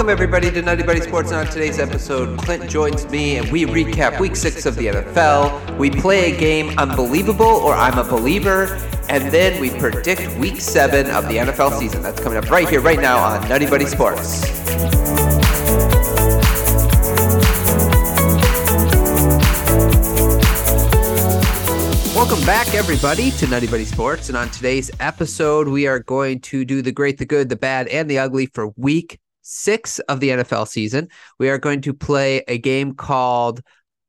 Welcome, everybody, to Nutty Buddy Sports. And on today's episode, Clint joins me and we recap week six of the NFL. We play a game, Unbelievable or I'm a Believer, and then we predict week seven of the NFL season. That's coming up right here, right now on Nutty Buddy Sports. Welcome back, everybody, to Nutty Buddy Sports. And on today's episode, we are going to do the great, the good, the bad, and the ugly for week six of the NFL season. We are going to play a game called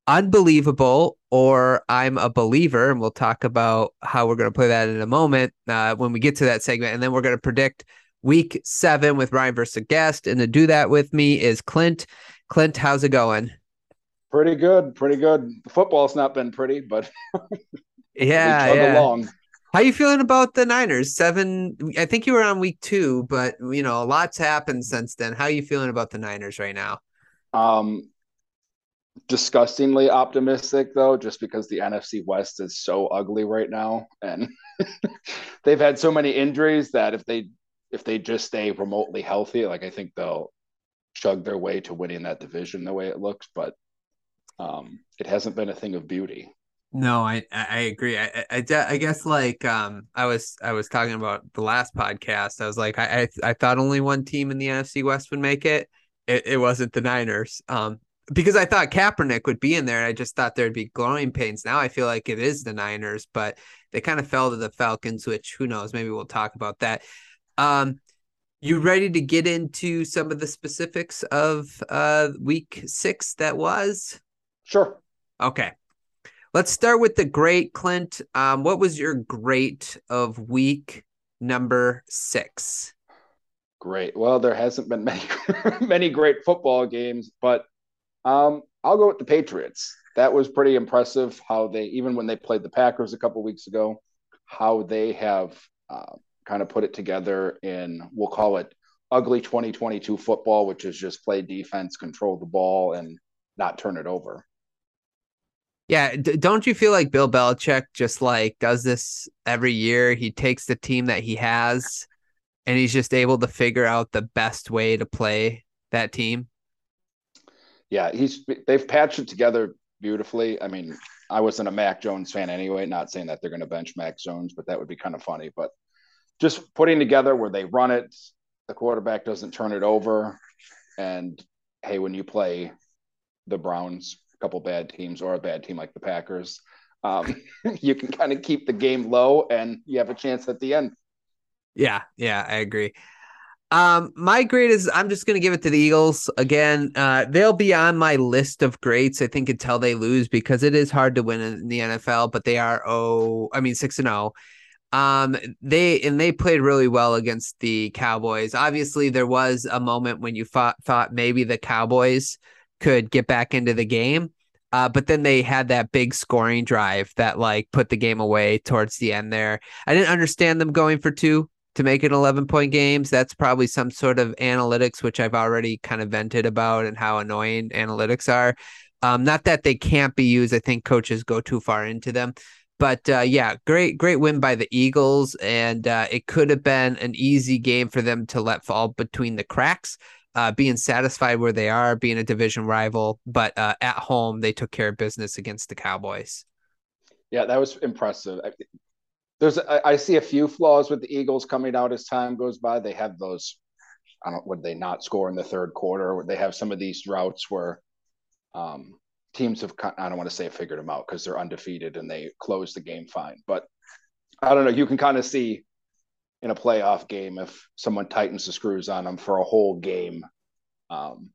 Unbelievable or I'm a Believer. And we'll talk about how we're going to play that in a moment uh, when we get to that segment. And then we're going to predict week seven with Ryan versus guest. And to do that with me is Clint. Clint, how's it going? Pretty good, pretty good. Football's not been pretty, but yeah, yeah. along. How you feeling about the Niners? Seven. I think you were on week two, but you know, a lot's happened since then. How you feeling about the Niners right now? Um, disgustingly optimistic though, just because the NFC West is so ugly right now, and they've had so many injuries that if they if they just stay remotely healthy, like I think they'll chug their way to winning that division the way it looks. But um, it hasn't been a thing of beauty. No, I I agree. I, I, I guess like um I was I was talking about the last podcast. I was like I I, I thought only one team in the NFC West would make it. It, it wasn't the Niners. Um because I thought Kaepernick would be in there. I just thought there'd be glowing pains. Now I feel like it is the Niners, but they kind of fell to the Falcons, which who knows? Maybe we'll talk about that. Um, you ready to get into some of the specifics of uh week six that was? Sure. Okay. Let's start with the great Clint. Um, what was your great of week number six? Great. Well, there hasn't been many many great football games, but um, I'll go with the Patriots. That was pretty impressive. How they even when they played the Packers a couple weeks ago, how they have uh, kind of put it together in we'll call it ugly 2022 football, which is just play defense, control the ball, and not turn it over. Yeah, d- don't you feel like Bill Belichick just like does this every year? He takes the team that he has and he's just able to figure out the best way to play that team. Yeah, he's they've patched it together beautifully. I mean, I wasn't a Mac Jones fan anyway, not saying that they're going to bench Mac Jones, but that would be kind of funny, but just putting together where they run it, the quarterback doesn't turn it over and hey, when you play the Browns couple bad teams or a bad team like the Packers, um, you can kind of keep the game low and you have a chance at the end. Yeah, yeah, I agree. Um, my grade is I'm just gonna give it to the Eagles again. Uh, they'll be on my list of greats. I think until they lose because it is hard to win in the NFL, but they are oh, I mean six and zero. Oh. Um, they and they played really well against the Cowboys. Obviously, there was a moment when you thought thought maybe the Cowboys could get back into the game. Uh, but then they had that big scoring drive that like put the game away towards the end there. I didn't understand them going for two to make it 11 point games. That's probably some sort of analytics, which I've already kind of vented about and how annoying analytics are. Um, not that they can't be used. I think coaches go too far into them. But uh, yeah, great, great win by the Eagles. And uh, it could have been an easy game for them to let fall between the cracks uh, being satisfied where they are, being a division rival, but uh, at home they took care of business against the Cowboys. Yeah, that was impressive. I, there's I, I, see a few flaws with the Eagles coming out as time goes by. They have those. I don't would they not score in the third quarter? They have some of these droughts where um, teams have I don't want to say figured them out because they're undefeated and they close the game fine. But I don't know. You can kind of see in a playoff game if someone tightens the screws on them for a whole game um,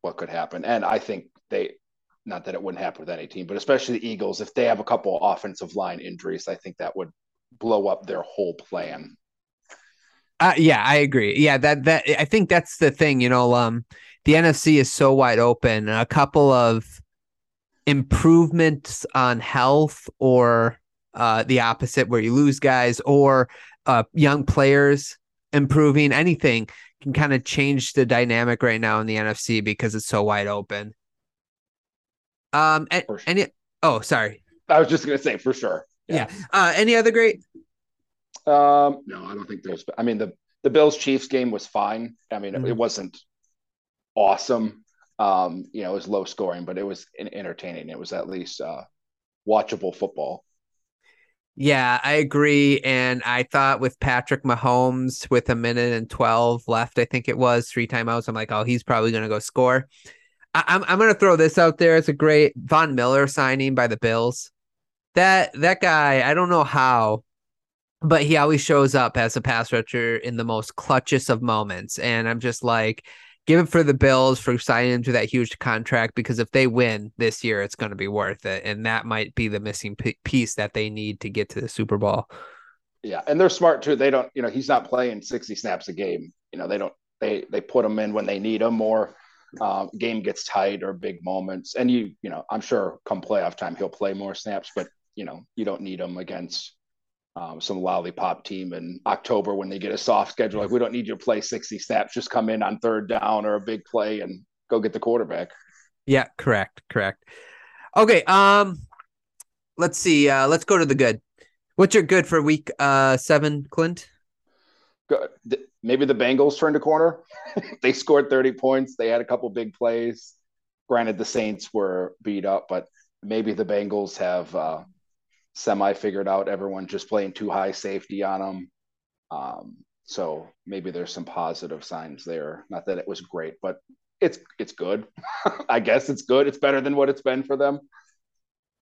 what could happen. And i think they not that it wouldn't happen with any team but especially the eagles if they have a couple offensive line injuries i think that would blow up their whole plan. Uh, yeah i agree. Yeah that that i think that's the thing you know um the nfc is so wide open a couple of improvements on health or uh, the opposite where you lose guys or uh, young players improving, anything can kind of change the dynamic right now in the NFC because it's so wide open. Um, and, sure. any oh, sorry, I was just gonna say for sure. Yeah. yeah. Uh, any other great? Um, no, I don't think there's. I mean the the Bills Chiefs game was fine. I mean mm-hmm. it wasn't awesome. Um, you know, it was low scoring, but it was entertaining. It was at least uh, watchable football. Yeah, I agree. And I thought with Patrick Mahomes with a minute and 12 left, I think it was three timeouts. I'm like, oh, he's probably going to go score. I- I'm, I'm going to throw this out there. It's a great Von Miller signing by the Bills. That that guy, I don't know how, but he always shows up as a pass rusher in the most clutchest of moments. And I'm just like, give it for the Bills for signing to that huge contract because if they win this year, it's going to be worth it, and that might be the missing piece that they need to get to the Super Bowl. Yeah, and they're smart too. They don't, you know, he's not playing sixty snaps a game. You know, they don't. They they put him in when they need him, or um, game gets tight or big moments. And you, you know, I'm sure come playoff time he'll play more snaps, but you know, you don't need him against um, some lollipop team in October when they get a soft schedule. Like, we don't need you to play 60 snaps. Just come in on third down or a big play and go get the quarterback. Yeah, correct, correct. Okay, um, let's see. Uh, let's go to the good. What's your good for week uh seven, Clint? Good. Maybe the Bengals turned a corner. they scored 30 points. They had a couple big plays. Granted, the Saints were beat up, but maybe the Bengals have uh, semi figured out. Everyone just playing too high safety on them. Um, so maybe there's some positive signs there. Not that it was great, but it's it's good. I guess it's good. It's better than what it's been for them.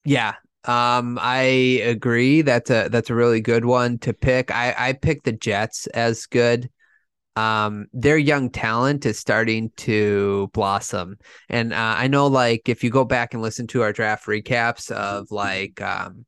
Yeah. Um, I agree. That's a that's a really good one to pick. I I picked the Jets as good. Um, their young talent is starting to blossom, and uh, I know like if you go back and listen to our draft recaps of like um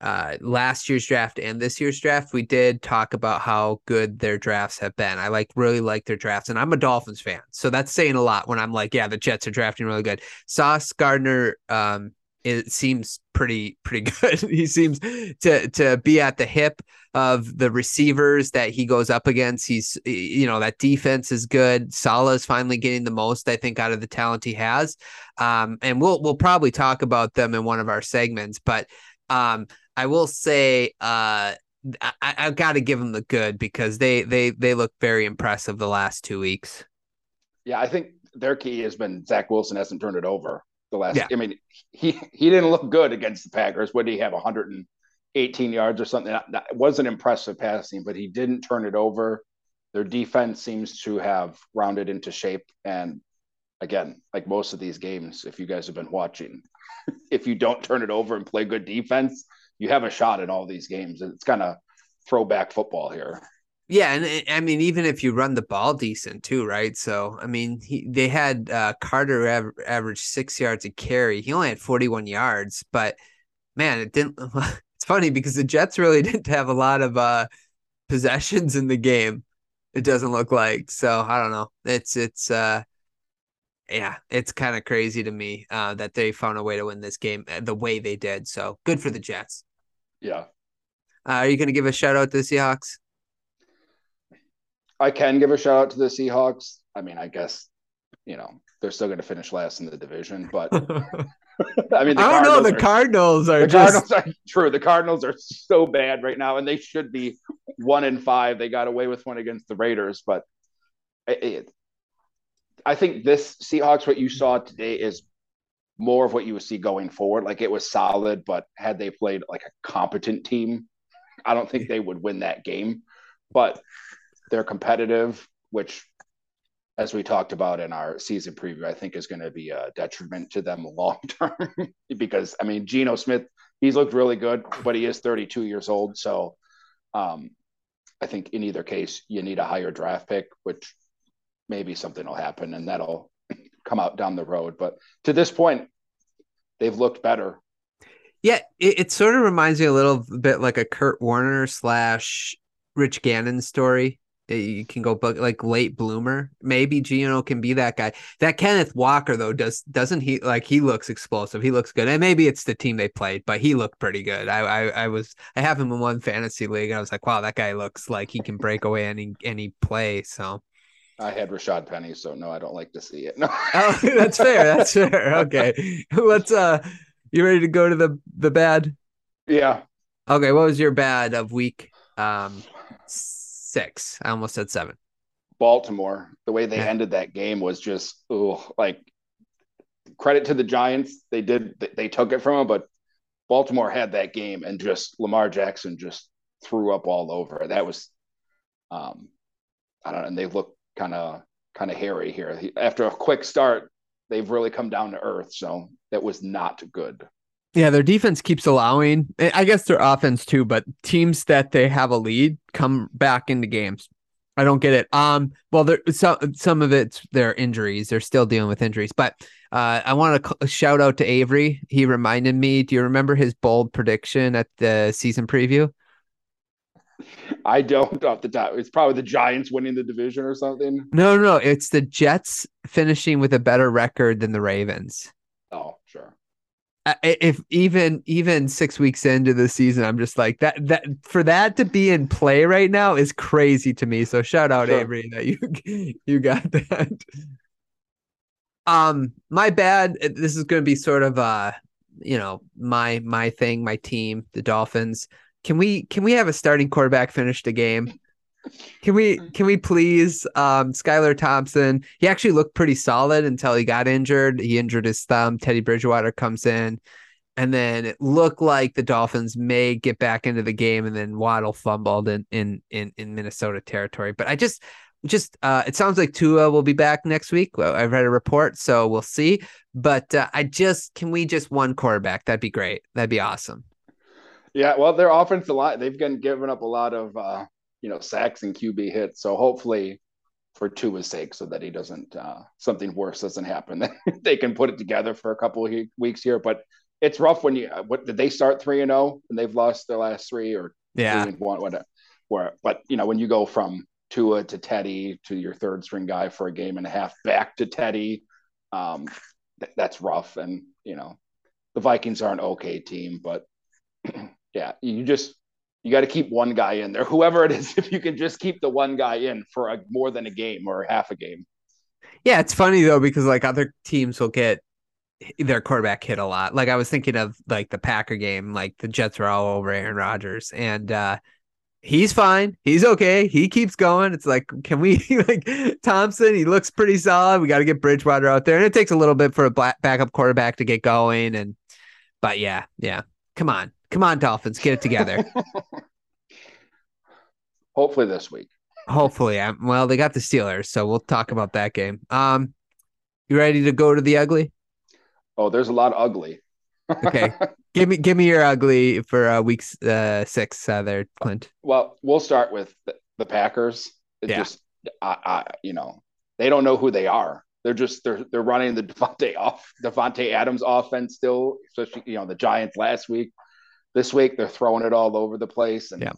uh, last year's draft and this year's draft, we did talk about how good their drafts have been. I like really like their drafts, and I'm a Dolphins fan, so that's saying a lot when I'm like, yeah, the Jets are drafting really good. Sauce Gardner, um, it seems pretty pretty good. he seems to to be at the hip of the receivers that he goes up against. He's you know that defense is good. Salah is finally getting the most I think out of the talent he has. Um, and we'll we'll probably talk about them in one of our segments, but um, I will say uh, I, have got to give them the good because they they they look very impressive the last two weeks. Yeah, I think their key has been Zach Wilson hasn't turned it over the last. Yeah. I mean, he he didn't look good against the Packers. What did he have? 118 yards or something. That wasn't impressive passing, but he didn't turn it over. Their defense seems to have rounded into shape. And again, like most of these games, if you guys have been watching, if you don't turn it over and play good defense, you have a shot in all these games. It's kind of throwback football here. Yeah, and I mean, even if you run the ball decent too, right? So, I mean, he, they had uh, Carter av- average six yards a carry. He only had 41 yards, but man, it didn't. It's funny because the Jets really didn't have a lot of uh, possessions in the game. It doesn't look like. So, I don't know. It's, it's, uh, yeah, it's kind of crazy to me uh, that they found a way to win this game uh, the way they did. So, good for the Jets. Yeah. Uh, are you going to give a shout out to the Seahawks? I can give a shout out to the Seahawks. I mean, I guess you know they're still going to finish last in the division, but I mean, I don't know. The are, Cardinals are the just Cardinals are true. The Cardinals are so bad right now, and they should be one in five. They got away with one against the Raiders, but it, it, I think this Seahawks, what you saw today, is more of what you would see going forward. Like it was solid, but had they played like a competent team, I don't think they would win that game. But they're competitive, which, as we talked about in our season preview, I think is going to be a detriment to them long term. because I mean, Geno Smith, he's looked really good, but he is 32 years old. So um, I think in either case, you need a higher draft pick, which maybe something will happen and that'll come out down the road. But to this point, they've looked better. Yeah, it, it sort of reminds me a little bit like a Kurt Warner slash Rich Gannon story. Eh, you can go book like late bloomer. Maybe Geno can be that guy. That Kenneth Walker though does doesn't he like he looks explosive. He looks good, and maybe it's the team they played, but he looked pretty good. I I, I was I have him in one fantasy league, and I was like, wow, that guy looks like he can break away any any play. So I had Rashad Penny, so no, I don't like to see it. No. oh, that's fair. That's fair. Okay, let's. Uh, you ready to go to the the bad? Yeah. Okay. What was your bad of week um six? I almost said seven. Baltimore. The way they yeah. ended that game was just oh, like credit to the Giants. They did they took it from them, but Baltimore had that game and just Lamar Jackson just threw up all over. That was um I don't know, and they look kind of kind of hairy here. After a quick start, they've really come down to earth. So that was not good. Yeah, their defense keeps allowing, I guess their offense too, but teams that they have a lead come back into games. I don't get it. Um, well, there some some of it's their injuries. They're still dealing with injuries, but uh, I want to shout out to Avery. He reminded me. Do you remember his bold prediction at the season preview? I don't off the top. It's probably the Giants winning the division or something. No, no, it's the Jets finishing with a better record than the Ravens. Oh, sure. If even even six weeks into the season, I'm just like that. That for that to be in play right now is crazy to me. So shout out sure. Avery that you you got that. Um, my bad. This is going to be sort of uh, you know, my my thing, my team, the Dolphins. Can we can we have a starting quarterback finish the game? Can we can we please um Skylar Thompson? He actually looked pretty solid until he got injured. He injured his thumb. Teddy Bridgewater comes in. And then it looked like the Dolphins may get back into the game, and then Waddle fumbled in in in, in Minnesota territory. But I just just uh, it sounds like Tua will be back next week. Well, I've read a report, so we'll see. But uh, I just can we just one quarterback? That'd be great. That'd be awesome. Yeah, well, their offensive line, they've been given up a lot of, uh, you know, sacks and QB hits. So hopefully for Tua's sake, so that he doesn't, uh, something worse doesn't happen, they can put it together for a couple of weeks here. But it's rough when you, uh, what did they start 3 and 0 and they've lost their last three or yeah, one, whatever. Where, but, you know, when you go from Tua to Teddy to your third string guy for a game and a half back to Teddy, um, th- that's rough. And, you know, the Vikings are an okay team, but yeah, you just you got to keep one guy in there, whoever it is. If you can just keep the one guy in for a, more than a game or half a game. Yeah, it's funny though because like other teams will get their quarterback hit a lot. Like I was thinking of like the Packer game, like the Jets were all over Aaron Rodgers, and uh he's fine. He's okay. He keeps going. It's like, can we like Thompson? He looks pretty solid. We got to get Bridgewater out there, and it takes a little bit for a backup quarterback to get going. And but yeah, yeah, come on, Come on, Dolphins, get it together. Hopefully this week. Hopefully, I'm, well, they got the Steelers, so we'll talk about that game. Um, you ready to go to the ugly? Oh, there's a lot of ugly. okay, give me give me your ugly for uh, week uh, six uh, there, Clint. Well, we'll start with the, the Packers. It yeah. just, I, I, you know, they don't know who they are. They're just they're they're running the Davante off Davante Adams offense still, especially you know the Giants last week. This week they're throwing it all over the place. And yeah.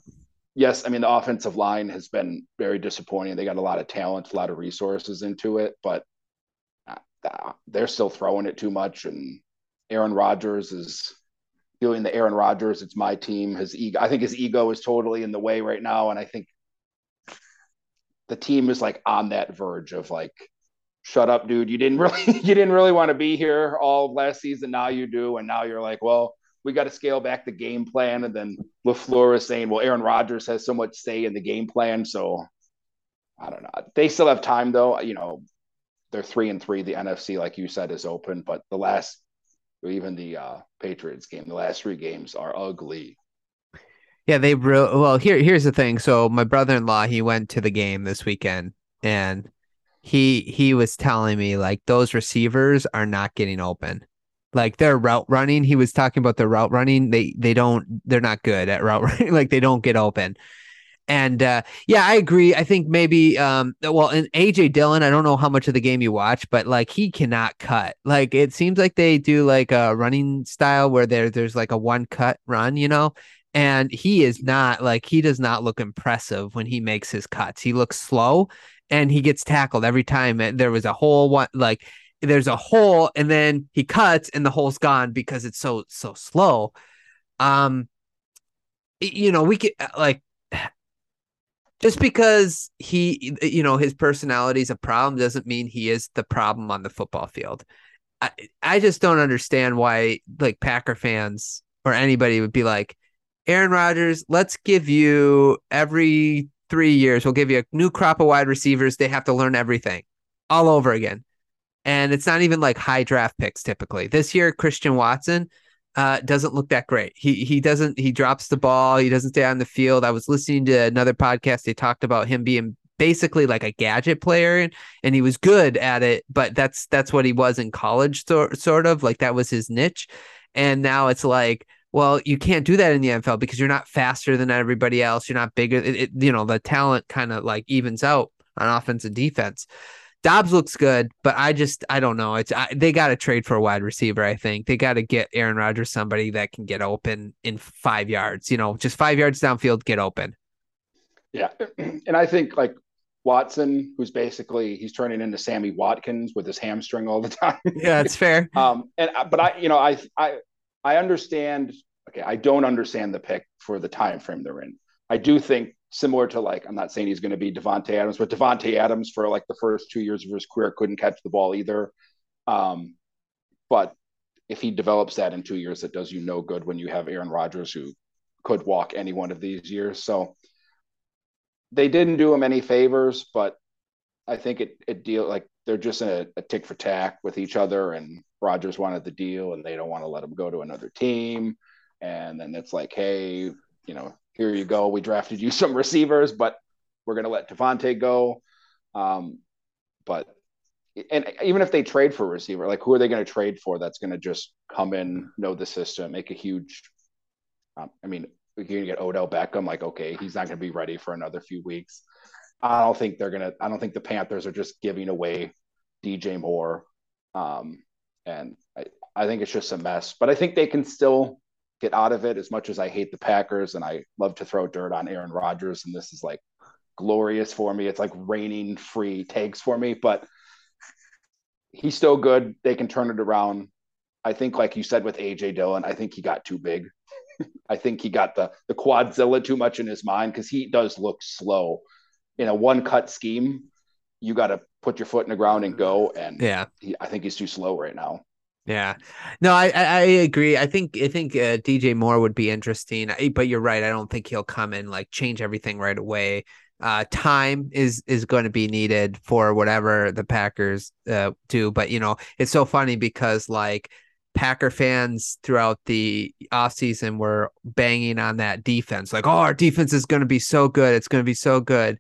yes, I mean the offensive line has been very disappointing. They got a lot of talent, a lot of resources into it, but uh, they're still throwing it too much. And Aaron Rodgers is doing the Aaron Rodgers. It's my team. His ego, I think his ego is totally in the way right now, and I think the team is like on that verge of like shut up dude you didn't really you didn't really want to be here all last season now you do and now you're like well we got to scale back the game plan. And then LaFleur is saying, well, Aaron Rodgers has so much say in the game plan. So I don't know. They still have time though. You know, they're three and three. The NFC, like you said, is open, but the last, even the uh, Patriots game, the last three games are ugly. Yeah, they real well. Here, here's the thing. So my brother-in-law, he went to the game this weekend, and he he was telling me like those receivers are not getting open like their route running he was talking about their route running they they don't they're not good at route running like they don't get open. And uh, yeah i agree. I think maybe um well in aj dillon i don't know how much of the game you watch but like he cannot cut. Like it seems like they do like a running style where there there's like a one cut run you know? And he is not like he does not look impressive when he makes his cuts. He looks slow and he gets tackled every time there was a whole one like there's a hole and then he cuts and the hole's gone because it's so so slow um you know we could uh, like just because he you know his personality is a problem doesn't mean he is the problem on the football field i i just don't understand why like packer fans or anybody would be like aaron rodgers let's give you every three years, we'll give you a new crop of wide receivers. They have to learn everything all over again. And it's not even like high draft picks typically. This year, Christian Watson uh, doesn't look that great. He he doesn't he drops the ball. He doesn't stay on the field. I was listening to another podcast. They talked about him being basically like a gadget player and, and he was good at it, but that's that's what he was in college, so, sort of like that was his niche. And now it's like, well, you can't do that in the NFL because you're not faster than everybody else. You're not bigger. It, it, you know, the talent kind of like evens out on offense and defense. Doubs looks good, but I just I don't know. It's I, they got to trade for a wide receiver. I think they got to get Aaron Rodgers somebody that can get open in five yards. You know, just five yards downfield, get open. Yeah, and I think like Watson, who's basically he's turning into Sammy Watkins with his hamstring all the time. yeah, that's fair. um, and but I, you know, I I I understand. Okay, I don't understand the pick for the time frame they're in. I do think similar to like I'm not saying he's going to be Davante Adams, but Davante Adams for like the first two years of his career couldn't catch the ball either. Um, but if he develops that in two years, it does you no good when you have Aaron Rodgers who could walk any one of these years. So they didn't do him any favors, but I think it it deal like they're just a, a tick for tack with each other, and Rodgers wanted the deal, and they don't want to let him go to another team. And then it's like, hey, you know, here you go. We drafted you some receivers, but we're going to let Davante go. Um, but and even if they trade for a receiver, like who are they going to trade for? That's going to just come in, know the system, make a huge. Um, I mean, you're going to get Odell Beckham. Like, okay, he's not going to be ready for another few weeks. I don't think they're going to. I don't think the Panthers are just giving away DJ Moore, um, and I, I think it's just a mess. But I think they can still get out of it as much as I hate the Packers and I love to throw dirt on Aaron Rodgers. And this is like glorious for me. It's like raining free takes for me, but he's still good. They can turn it around. I think, like you said with AJ Dillon, I think he got too big. I think he got the the quadzilla too much in his mind because he does look slow in a one cut scheme. You got to put your foot in the ground and go. And yeah, he, I think he's too slow right now. Yeah, no, I I, agree. I think I think uh, DJ Moore would be interesting, but you're right. I don't think he'll come and like change everything right away. Uh, time is is going to be needed for whatever the Packers uh, do. But you know, it's so funny because like Packer fans throughout the offseason were banging on that defense, like, oh, our defense is going to be so good. It's going to be so good.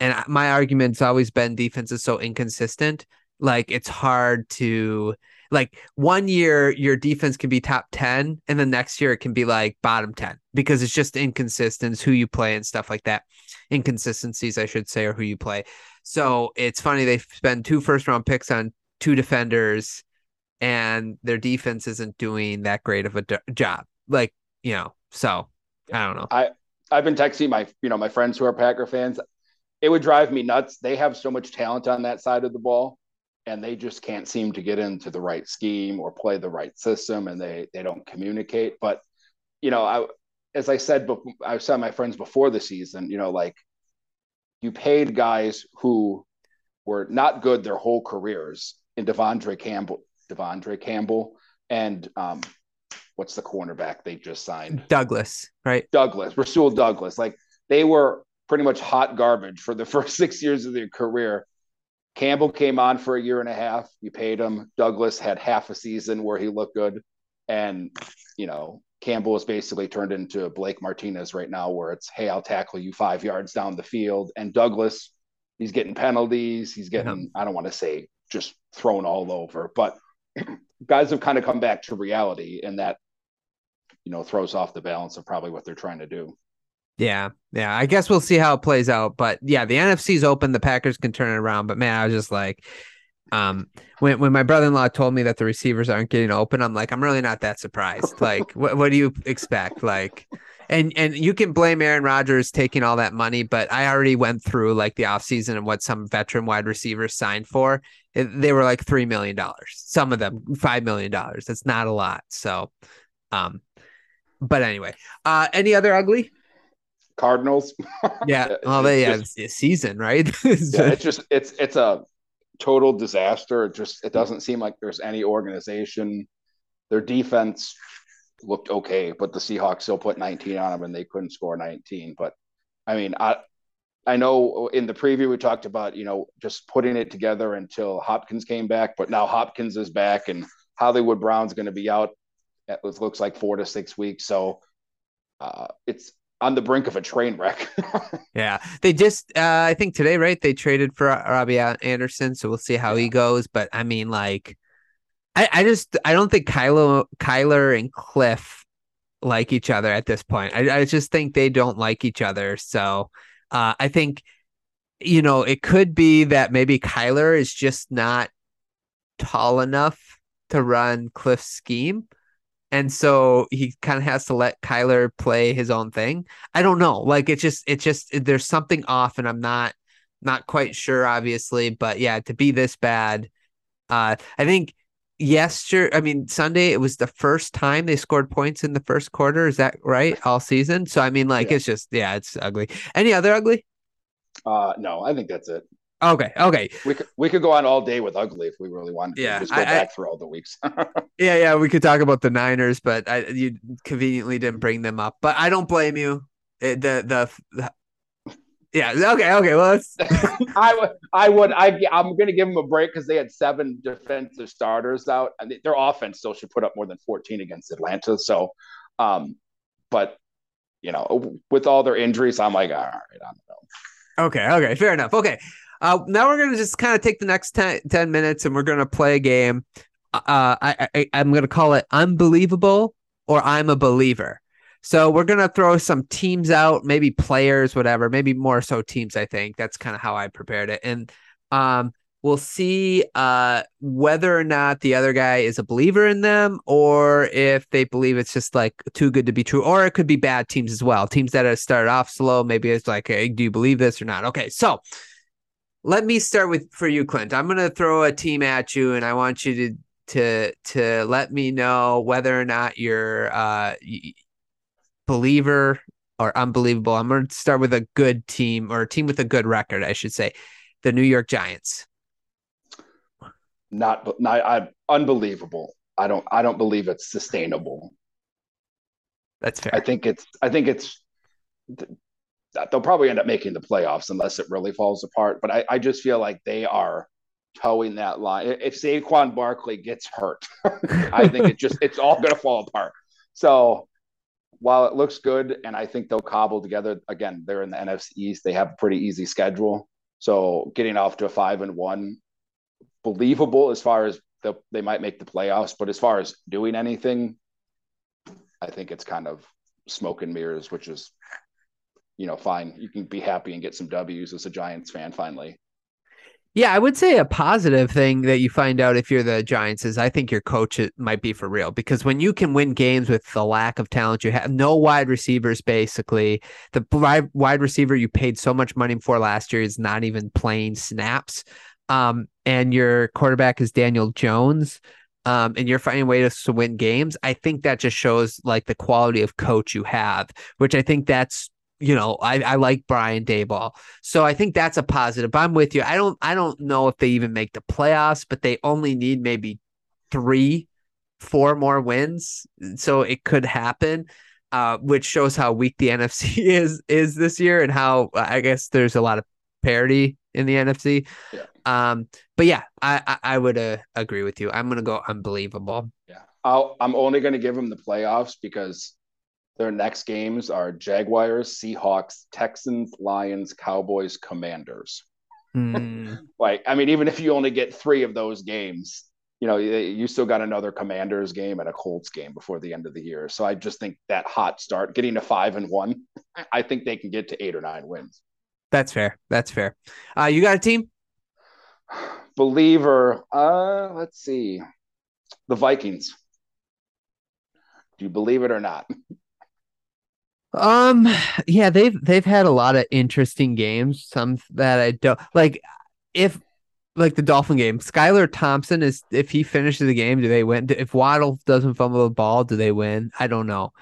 And my argument's always been defense is so inconsistent. Like it's hard to like one year your defense can be top 10 and the next year it can be like bottom 10 because it's just inconsistent who you play and stuff like that. Inconsistencies i should say or who you play. So it's funny they spend two first round picks on two defenders and their defense isn't doing that great of a d- job like you know so i don't know. I i've been texting my you know my friends who are packer fans. It would drive me nuts. They have so much talent on that side of the ball and they just can't seem to get into the right scheme or play the right system and they they don't communicate. But you know i as i said i said my friends before the season you know like you paid guys who were not good their whole careers in De'Vondre Campbell De'Vondre Campbell and um what's the cornerback they just signed? Douglas right? Douglas Rasul Douglas. Like they were pretty much hot garbage for the first 6 years of their career Campbell came on for a year and a half. You paid him. Douglas had half a season where he looked good. And, you know, Campbell is basically turned into Blake Martinez right now, where it's, hey, I'll tackle you five yards down the field. And Douglas, he's getting penalties. He's getting, yeah. I don't want to say just thrown all over, but guys have kind of come back to reality. And that, you know, throws off the balance of probably what they're trying to do. Yeah, yeah. I guess we'll see how it plays out. But yeah, the NFC's open. The Packers can turn it around. But man, I was just like, um, when when my brother in law told me that the receivers aren't getting open, I'm like, I'm really not that surprised. like, what what do you expect? Like, and and you can blame Aaron Rodgers taking all that money, but I already went through like the offseason and what some veteran wide receivers signed for. It, they were like three million dollars. Some of them five million dollars. That's not a lot. So, um, but anyway, uh, any other ugly? Cardinals. Yeah. Oh, they yeah, just, season, right? yeah, it's just it's it's a total disaster. It just it doesn't seem like there's any organization. Their defense looked okay, but the Seahawks still put 19 on them and they couldn't score 19. But I mean, I I know in the preview we talked about you know just putting it together until Hopkins came back, but now Hopkins is back and Hollywood Brown's going to be out. It looks like four to six weeks, so uh, it's on the brink of a train wreck. yeah, they just uh, I think today, right? They traded for Robbie Anderson, so we'll see how yeah. he goes. But I mean, like, I, I just I don't think Kylo Kyler and Cliff like each other at this point. I, I just think they don't like each other. So uh, I think you know it could be that maybe Kyler is just not tall enough to run Cliff's scheme and so he kind of has to let Kyler play his own thing. I don't know. Like it's just it's just there's something off and I'm not not quite sure obviously, but yeah, to be this bad uh I think yesterday I mean Sunday it was the first time they scored points in the first quarter, is that right? All season. So I mean like yeah. it's just yeah, it's ugly. Any other ugly? Uh no, I think that's it. Okay. Okay. We could we could go on all day with ugly if we really wanted. Yeah. To. Just go I, back I, through all the weeks. yeah, yeah. We could talk about the Niners, but I, you conveniently didn't bring them up. But I don't blame you. It, the, the the yeah. Okay. Okay. Well, let's. I would. I would. I. I'm going to give them a break because they had seven defensive starters out, and their offense still should put up more than 14 against Atlanta. So, um, but you know, with all their injuries, I'm like, all right, I don't know. Okay. Okay. Fair enough. Okay. Uh, now we're gonna just kind of take the next 10, 10, minutes and we're gonna play a game. Uh, I, I I'm gonna call it unbelievable or I'm a believer. So we're gonna throw some teams out, maybe players, whatever, maybe more so teams. I think that's kind of how I prepared it, and um, we'll see uh whether or not the other guy is a believer in them or if they believe it's just like too good to be true or it could be bad teams as well teams that have started off slow maybe it's like hey do you believe this or not okay so let me start with for you, Clint. I'm going to throw a team at you, and I want you to to to let me know whether or not you're uh believer or unbelievable. I'm going to start with a good team or a team with a good record, I should say, the New York Giants. Not, not I, unbelievable. I don't I don't believe it's sustainable. That's fair. I think it's I think it's they'll probably end up making the playoffs unless it really falls apart. But I, I just feel like they are towing that line. If Saquon Barkley gets hurt, I think it just it's all going to fall apart. So while it looks good, and I think they'll cobble together again, they're in the NFC East. They have a pretty easy schedule. So getting off to a five and one, believable as far as the, they might make the playoffs. But as far as doing anything, I think it's kind of smoke and mirrors, which is you know, fine, you can be happy and get some W's as a Giants fan finally. Yeah, I would say a positive thing that you find out if you're the Giants is I think your coach might be for real because when you can win games with the lack of talent you have, no wide receivers basically. The wide receiver you paid so much money for last year is not even playing snaps. Um, and your quarterback is Daniel Jones. Um, and you're finding a ways to win games. I think that just shows like the quality of coach you have, which I think that's you know, I, I like Brian Daboll. So I think that's a positive. I'm with you. I don't I don't know if they even make the playoffs, but they only need maybe three, four more wins. So it could happen. Uh, which shows how weak the NFC is is this year and how I guess there's a lot of parity in the NFC. Yeah. Um, but yeah, I I, I would uh, agree with you. I'm gonna go unbelievable. Yeah, I'll, I'm only gonna give them the playoffs because their next games are Jaguars, Seahawks, Texans, Lions, Cowboys, Commanders. Mm. like, I mean, even if you only get three of those games, you know, you still got another Commanders game and a Colts game before the end of the year. So I just think that hot start, getting to five and one, I think they can get to eight or nine wins. That's fair. That's fair. Uh, you got a team? Believer. Uh, let's see. The Vikings. Do you believe it or not? Um, yeah, they've they've had a lot of interesting games. Some that I don't like. If like the Dolphin game, Skylar Thompson is if he finishes the game, do they win? If Waddle doesn't fumble the ball, do they win? I don't know.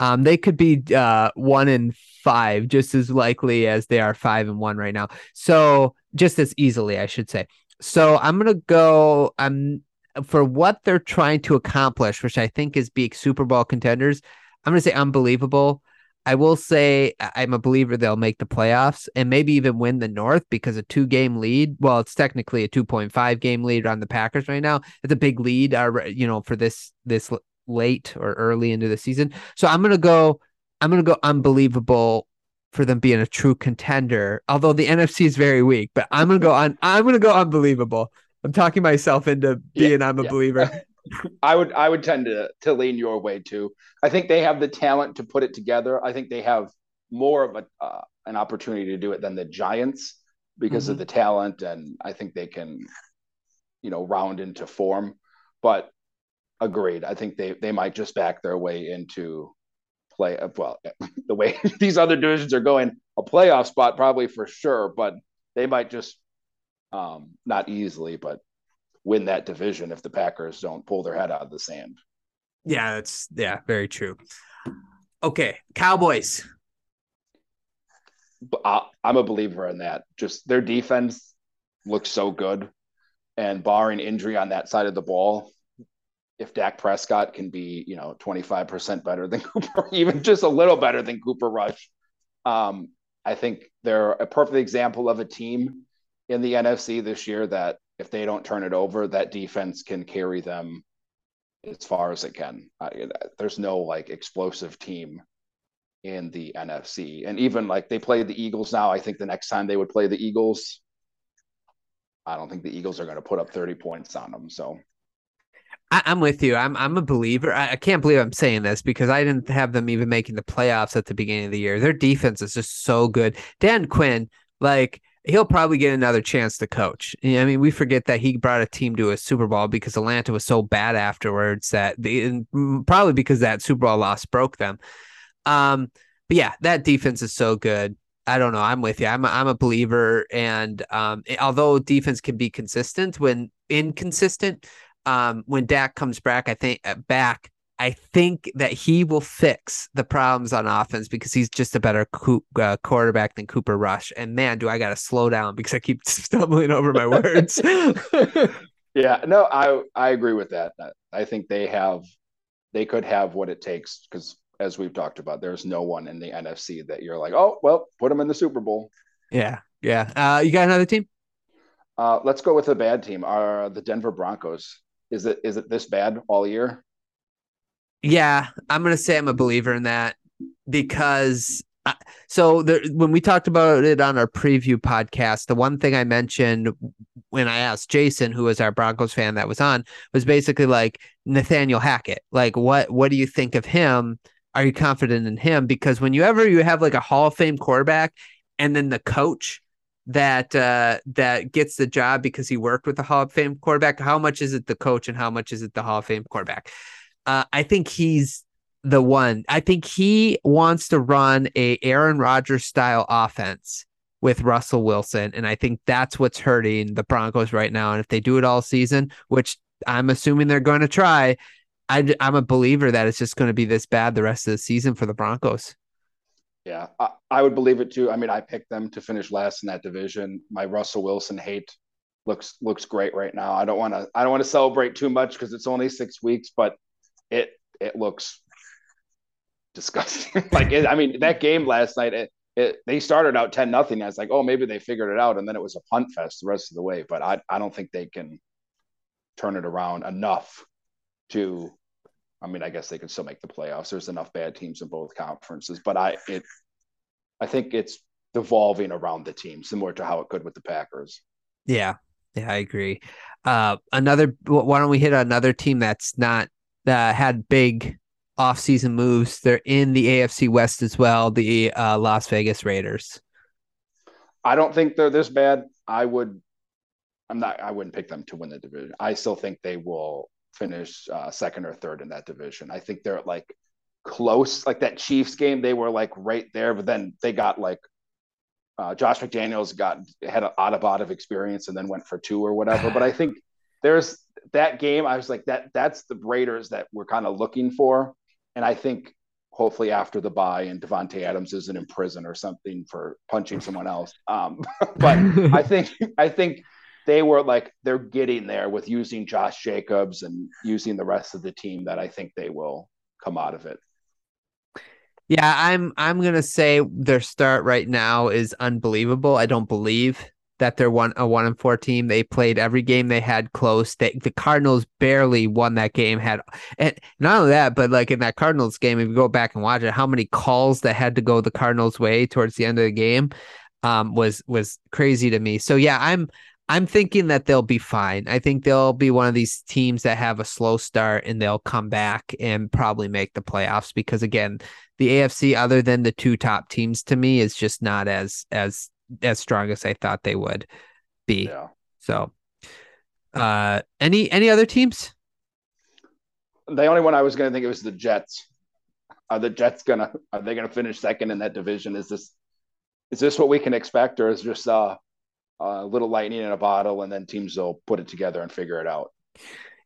Um, they could be uh one in five, just as likely as they are five and one right now. So just as easily, I should say. So I'm gonna go. I'm for what they're trying to accomplish, which I think is being Super Bowl contenders. I'm gonna say unbelievable. I will say I'm a believer they'll make the playoffs and maybe even win the North because a two game lead. Well, it's technically a 2.5 game lead on the Packers right now. It's a big lead, uh, you know, for this this late or early into the season. So I'm gonna go. I'm gonna go unbelievable for them being a true contender. Although the NFC is very weak, but I'm gonna go on. I'm gonna go unbelievable. I'm talking myself into being yeah, I'm a yeah. believer. I would I would tend to to lean your way too. I think they have the talent to put it together. I think they have more of a uh, an opportunity to do it than the Giants because mm-hmm. of the talent, and I think they can, you know, round into form. But agreed, I think they they might just back their way into play. Well, the way these other divisions are going, a playoff spot probably for sure, but they might just um, not easily, but win that division if the Packers don't pull their head out of the sand. Yeah, that's yeah, very true. Okay, Cowboys. I'm a believer in that. Just their defense looks so good, and barring injury on that side of the ball, if Dak Prescott can be, you know, 25% better than Cooper, even just a little better than Cooper Rush, um, I think they're a perfect example of a team in the NFC this year that if they don't turn it over, that defense can carry them as far as it can. Uh, there's no like explosive team in the NFC. And even like they play the Eagles now, I think the next time they would play the Eagles, I don't think the Eagles are going to put up 30 points on them. So I, am with you. I'm I'm a believer. I, I, can't believe I'm saying this because I didn't have them even making the playoffs at the beginning of the year. Their defense is just so good. Dan Quinn, like he'll probably get another chance to coach. I mean, we forget that he brought a team to a Super Bowl because Atlanta was so bad afterwards that probably because that Super Bowl loss broke them. Um, but yeah, that defense is so good. I don't know. I'm with you. I'm a, I'm a believer, and um, although defense can be consistent when inconsistent, um, when Dak comes back, I think uh, back, I think that he will fix the problems on offense because he's just a better co- uh, quarterback than Cooper Rush. And man, do I got to slow down because I keep stumbling over my words. yeah, no, I I agree with that. I think they have they could have what it takes because as we've talked about, there's no one in the NFC that you're like, oh well, put them in the Super Bowl. Yeah, yeah. Uh, you got another team? Uh, let's go with a bad team. Are the Denver Broncos? Is it is it this bad all year? Yeah, I'm gonna say I'm a believer in that because I, so there, when we talked about it on our preview podcast, the one thing I mentioned when I asked Jason, who was our Broncos fan that was on, was basically like Nathaniel Hackett. Like, what what do you think of him? Are you confident in him? Because when you ever you have like a Hall of Fame quarterback, and then the coach that uh that gets the job because he worked with the Hall of Fame quarterback, how much is it the coach and how much is it the Hall of Fame quarterback? Uh, I think he's the one. I think he wants to run a Aaron Rodgers style offense with Russell Wilson, and I think that's what's hurting the Broncos right now. And if they do it all season, which I'm assuming they're going to try, I, am a believer that it's just going to be this bad the rest of the season for the Broncos. Yeah, I, I would believe it too. I mean, I picked them to finish last in that division. My Russell Wilson hate looks looks great right now. I don't want to I don't want to celebrate too much because it's only six weeks, but it it looks disgusting. like it, I mean, that game last night, it, it they started out ten nothing. I was like, oh, maybe they figured it out, and then it was a punt fest the rest of the way. But I I don't think they can turn it around enough to. I mean, I guess they could still make the playoffs. There's enough bad teams in both conferences, but I it I think it's devolving around the team, similar to how it could with the Packers. Yeah, yeah, I agree. Uh, another. Why don't we hit another team that's not that had big offseason moves. They're in the AFC West as well, the uh, Las Vegas Raiders. I don't think they're this bad. I would, I'm not, I wouldn't pick them to win the division. I still think they will finish uh, second or third in that division. I think they're like close, like that Chiefs game, they were like right there, but then they got like, uh, Josh McDaniels got had a lot of out of experience and then went for two or whatever. But I think there's that game, I was like, that that's the Raiders that we're kind of looking for. And I think hopefully after the bye and Davante Adams isn't in prison or something for punching someone else. Um, but I think I think they were like they're getting there with using Josh Jacobs and using the rest of the team that I think they will come out of it. Yeah, I'm I'm gonna say their start right now is unbelievable. I don't believe that they're one a one and four team. They played every game they had close. They, the Cardinals barely won that game. Had and not only that, but like in that Cardinals game, if you go back and watch it, how many calls that had to go the Cardinals' way towards the end of the game um, was was crazy to me. So yeah, I'm I'm thinking that they'll be fine. I think they'll be one of these teams that have a slow start and they'll come back and probably make the playoffs because again, the AFC other than the two top teams to me is just not as as as strong as I thought they would be. Yeah. So uh any any other teams? The only one I was going to think it was the Jets. Are the Jets gonna are they going to finish second in that division? Is this is this what we can expect, or is just uh a little lightning in a bottle, and then teams will put it together and figure it out.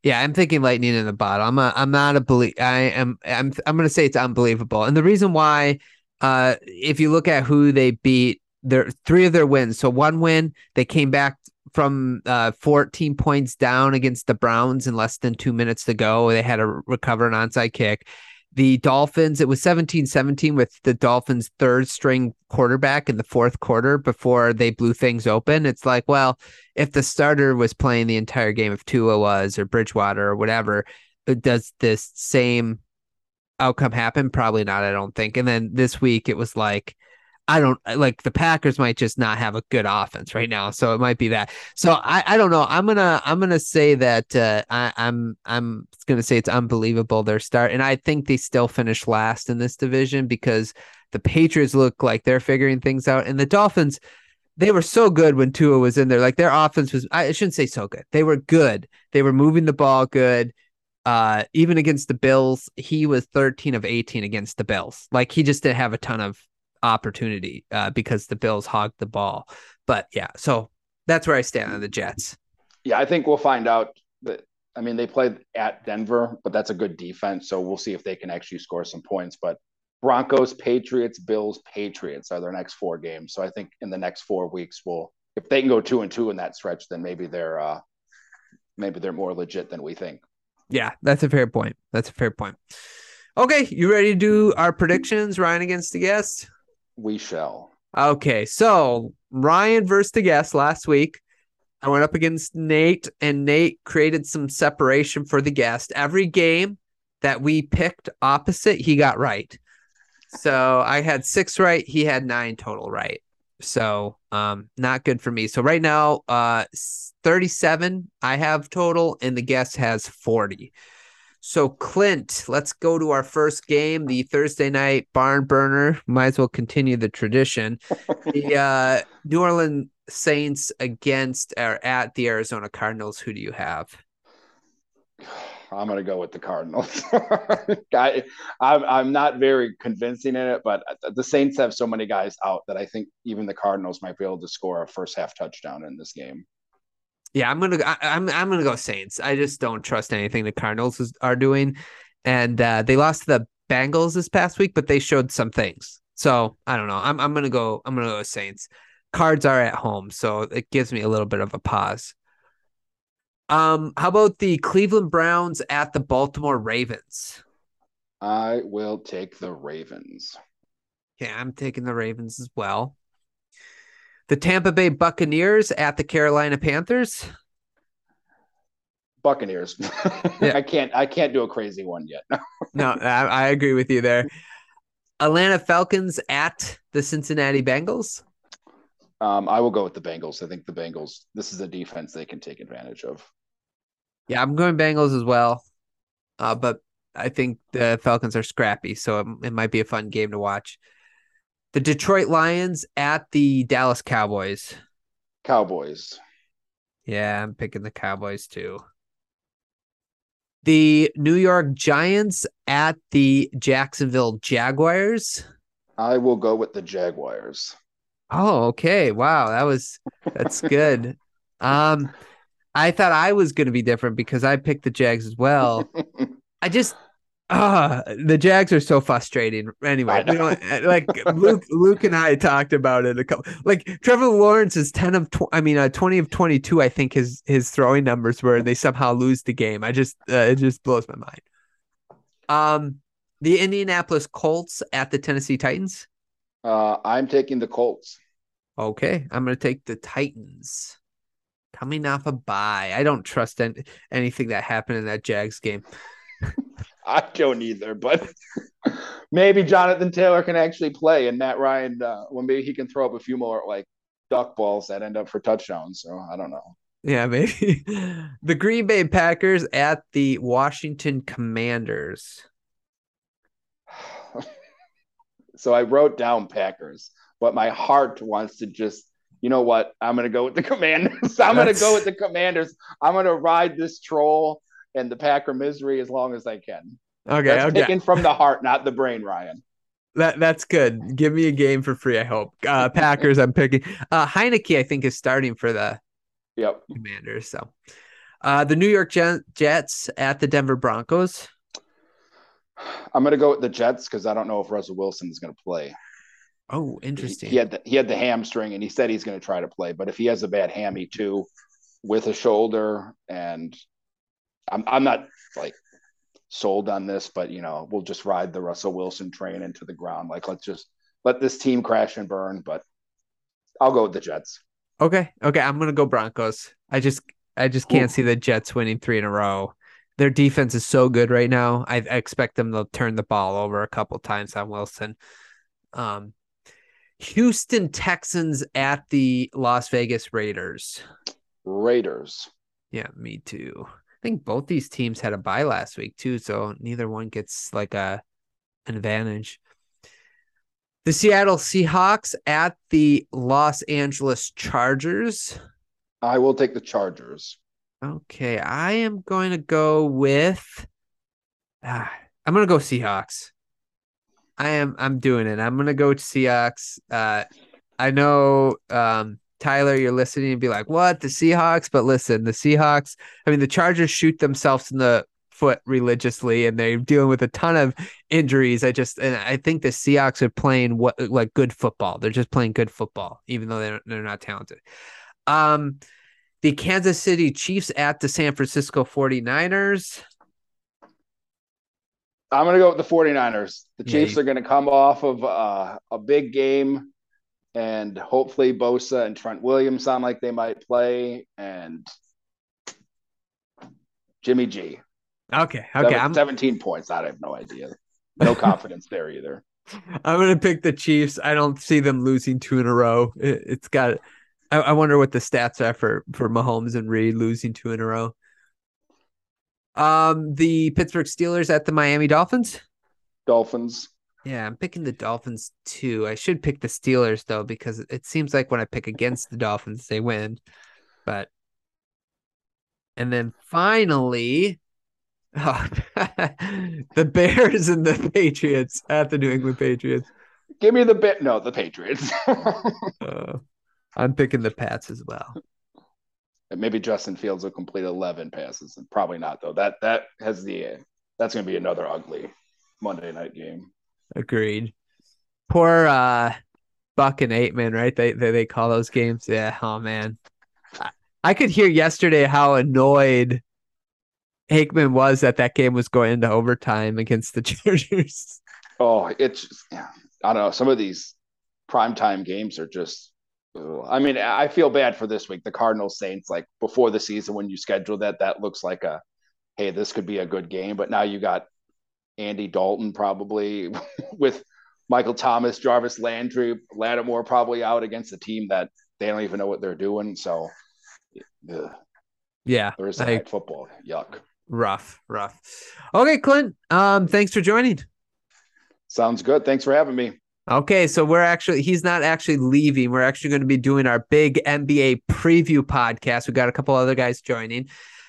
Yeah, I'm thinking lightning in a bottle. I'm a, I'm not a believe. I am. I'm. I'm going to say it's unbelievable, and the reason why, uh, if you look at who they beat, their three of their wins. So one win, they came back from uh 14 points down against the Browns in less than two minutes to go. They had to recover an onside kick the Dolphins, it was 17 17 with the Dolphins' third string quarterback in the fourth quarter before they blew things open. It's like, well, if the starter was playing the entire game, if Tua was or Bridgewater or whatever, does this same outcome happen? Probably not, I don't think. And then this week, it was like, I don't like the Packers might just not have a good offense right now, so it might be that. So I, I don't know. I'm gonna I'm gonna say that uh, I, I'm I'm gonna say it's unbelievable their start, and I think they still finish last in this division because the Patriots look like they're figuring things out, and the Dolphins they were so good when Tua was in there. Like their offense was I shouldn't say so good. They were good. They were moving the ball good. Uh, even against the Bills, he was 13 of 18 against the Bills. Like he just didn't have a ton of opportunity uh, because the Bills hogged the ball. But yeah, so that's where I stand on the Jets. Yeah, I think we'll find out that. I mean, they played at Denver, but that's a good defense. So we'll see if they can actually score some points. But Broncos, Patriots, Bills, Patriots are their next four games. So I think in the next four weeks, we'll if they can go two and two in that stretch, then maybe they're uh maybe they're more legit than we think. Yeah, that's a fair point. That's a fair point. Okay, you ready to do our predictions, Ryan against the guest? We shall. Okay, so Ryan versus the guest last week. I went up against Nate, and Nate created some separation for the guest. Every game that we picked opposite, he got right. So I had six right. He had nine total right. So um, not good for me. So right now, uh, 37 I have total, and the guest has 40. So, Clint, let's go to our first game, the Thursday night barn burner. Might as well continue the tradition. the uh, New Orleans Saints against or at the Arizona Cardinals. Who do you have? I'm going to go with the Cardinals. I, I'm, I'm not very convincing in it, but the Saints have so many guys out that I think even the Cardinals might be able to score a first half touchdown in this game. Yeah, I'm gonna I, am I'm, I'm gonna go Saints. I just don't trust anything the Cardinals is, are doing, and uh, they lost to the Bengals this past week, but they showed some things. So I don't know. I'm I'm gonna go. I'm gonna go Saints. Cards are at home, so it gives me a little bit of a pause. Um, how about the Cleveland Browns at the Baltimore Ravens? I will take the Ravens. Yeah, I'm taking the Ravens as well the Tampa Bay Buccaneers at the Carolina Panthers. Buccaneers. yeah. I can't. I can't do a crazy one yet. no, I, I, agree with you there. Atlanta Falcons at the Cincinnati Bengals. Um, I will go with the Bengals. I think the Bengals. This is a defense they can take advantage of. Yeah, I'm going Bengals as well. Uh, but I think the Falcons are scrappy, so it, it might be a fun game to watch the Detroit Lions at the Dallas Cowboys. Cowboys. Yeah, I'm picking the Cowboys too. The New York Giants at the Jacksonville Jaguars. I will go with the Jaguars. Oh, okay. Wow, that was that's good. um I thought I was going to be different because I picked the Jags as well. I just Ah, the Jags are so frustrating. Anyway, we don't eh, like Luke. Luke and I talked about it a couple. Like Trevor Lawrence is ten of. Tw- I mean, uh, twenty of twenty-two. I think his his throwing numbers were. And they somehow lose the game. I just uh, it just blows my mind. Um, The Indianapolis Colts at the Tennessee Titans. Uh, I'm taking the Colts. Okay, I'm going to take the Titans. Coming off a bye, I don't trust any, anything that happened in that Jags game. I don't either, but maybe Jonathan Taylor can actually play, and Matt Ryan, uh, well, maybe he can throw up a few more like duck balls that end up for touchdowns. So I don't know. Yeah, maybe the Green Bay Packers at the Washington Commanders. so I wrote down Packers, but my heart wants to just, you know what? I'm going to go with the Commanders. I'm going to go with the Commanders. I'm going to ride this troll and the Packer misery as long as I can. Okay, That's okay. taken from the heart, not the brain, Ryan. That that's good. Give me a game for free. I hope. Uh, Packers. I'm picking. Uh, Heinicke, I think, is starting for the Yep. Commanders. So, uh, the New York Jets at the Denver Broncos. I'm going to go with the Jets because I don't know if Russell Wilson is going to play. Oh, He, interesting. he had the, he had the hamstring and he said he's going to try to play, but if he has a bad hammy too, with a shoulder, and I'm I'm not like sold on this, but you know we'll just ride the Russell Wilson train into the ground. Like let's just let this team crash and burn. But I'll go with the Jets. Okay. Okay. I'm gonna go Broncos. I just I just can't Ooh. see the Jets winning three in a row. Their defense is so good right now. I, I expect them to turn the ball over a couple times on Wilson. Um, Houston Texans at the Las Vegas Raiders. Raiders. Yeah, me too. I think both these teams had a bye last week too, so neither one gets like a an advantage. The Seattle Seahawks at the Los Angeles Chargers. I will take the Chargers. Okay, I am going to go with ah, I'm going to go Seahawks. I am I'm doing it. I'm going to go Seahawks. Uh I know um Tyler you're listening and be like, "What? The Seahawks?" But listen, the Seahawks, I mean the Chargers shoot themselves in the foot religiously and they're dealing with a ton of injuries. I just and I think the Seahawks are playing what like good football. They're just playing good football even though they're they're not talented. Um the Kansas City Chiefs at the San Francisco 49ers. I'm going to go with the 49ers. The Yeah, Chiefs you- are going to come off of uh, a big game, and hopefully Bosa and Trent Williams sound like they might play, and Jimmy G. Okay, Seven- okay. I'm 17 points. I have no idea. No confidence there either. I'm gonna pick the Chiefs. I don't see them losing two in a row. It, it's got. I, I wonder what the stats are for for Mahomes and Reid losing two in a row. Um, the Pittsburgh Steelers at the Miami Dolphins. Dolphins. Yeah, I'm picking the Dolphins too. I should pick the Steelers though because it seems like when I pick against the Dolphins, they win. But and then finally, oh, the Bears and the Patriots at the New England Patriots. Give me the bit. No, the Patriots. Uh, I'm picking the Pats as well. Maybe Justin Fields will complete 11 passes. and Probably not though. That that has the. That's going to be another ugly Monday night game. Agreed. Poor uh, Buck and Aikman, right? They, they they call those games. Yeah. Oh man, I, could hear yesterday how annoyed Aikman was that that game was going into overtime against the Chargers. Oh, it's yeah, I don't know. Some of these primetime games are just. I mean, I feel bad for this week. The Cardinals Saints, like before the season, when you schedule that, that looks like a, hey, this could be a good game. But now you got Andy Dalton probably with Michael Thomas, Jarvis Landry, Lattimore probably out against a team that they don't even know what they're doing. So, ugh, Yeah, Thursday I- night football, yuck. rough, rough. Okay, Clint. Um, thanks for joining. Sounds good. Thanks for having me. Okay, so we're actually he's not actually leaving. We're actually going to be doing our big NBA preview podcast. We got a couple other guys joining.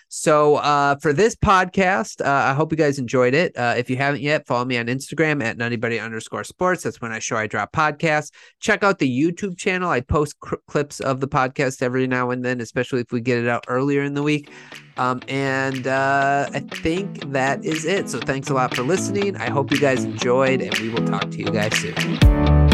So uh, for this podcast, uh, I hope you guys enjoyed it. Uh, if you haven't yet, follow me on Instagram at nutty underscore sports. That's when I show I drop podcasts. Check out the YouTube channel. I post cr- clips of the podcast every now and then, especially if we get it out earlier in the week. Um, and uh, I think that is it. So thanks a lot for listening. I hope you guys enjoyed, and we will talk to you guys soon.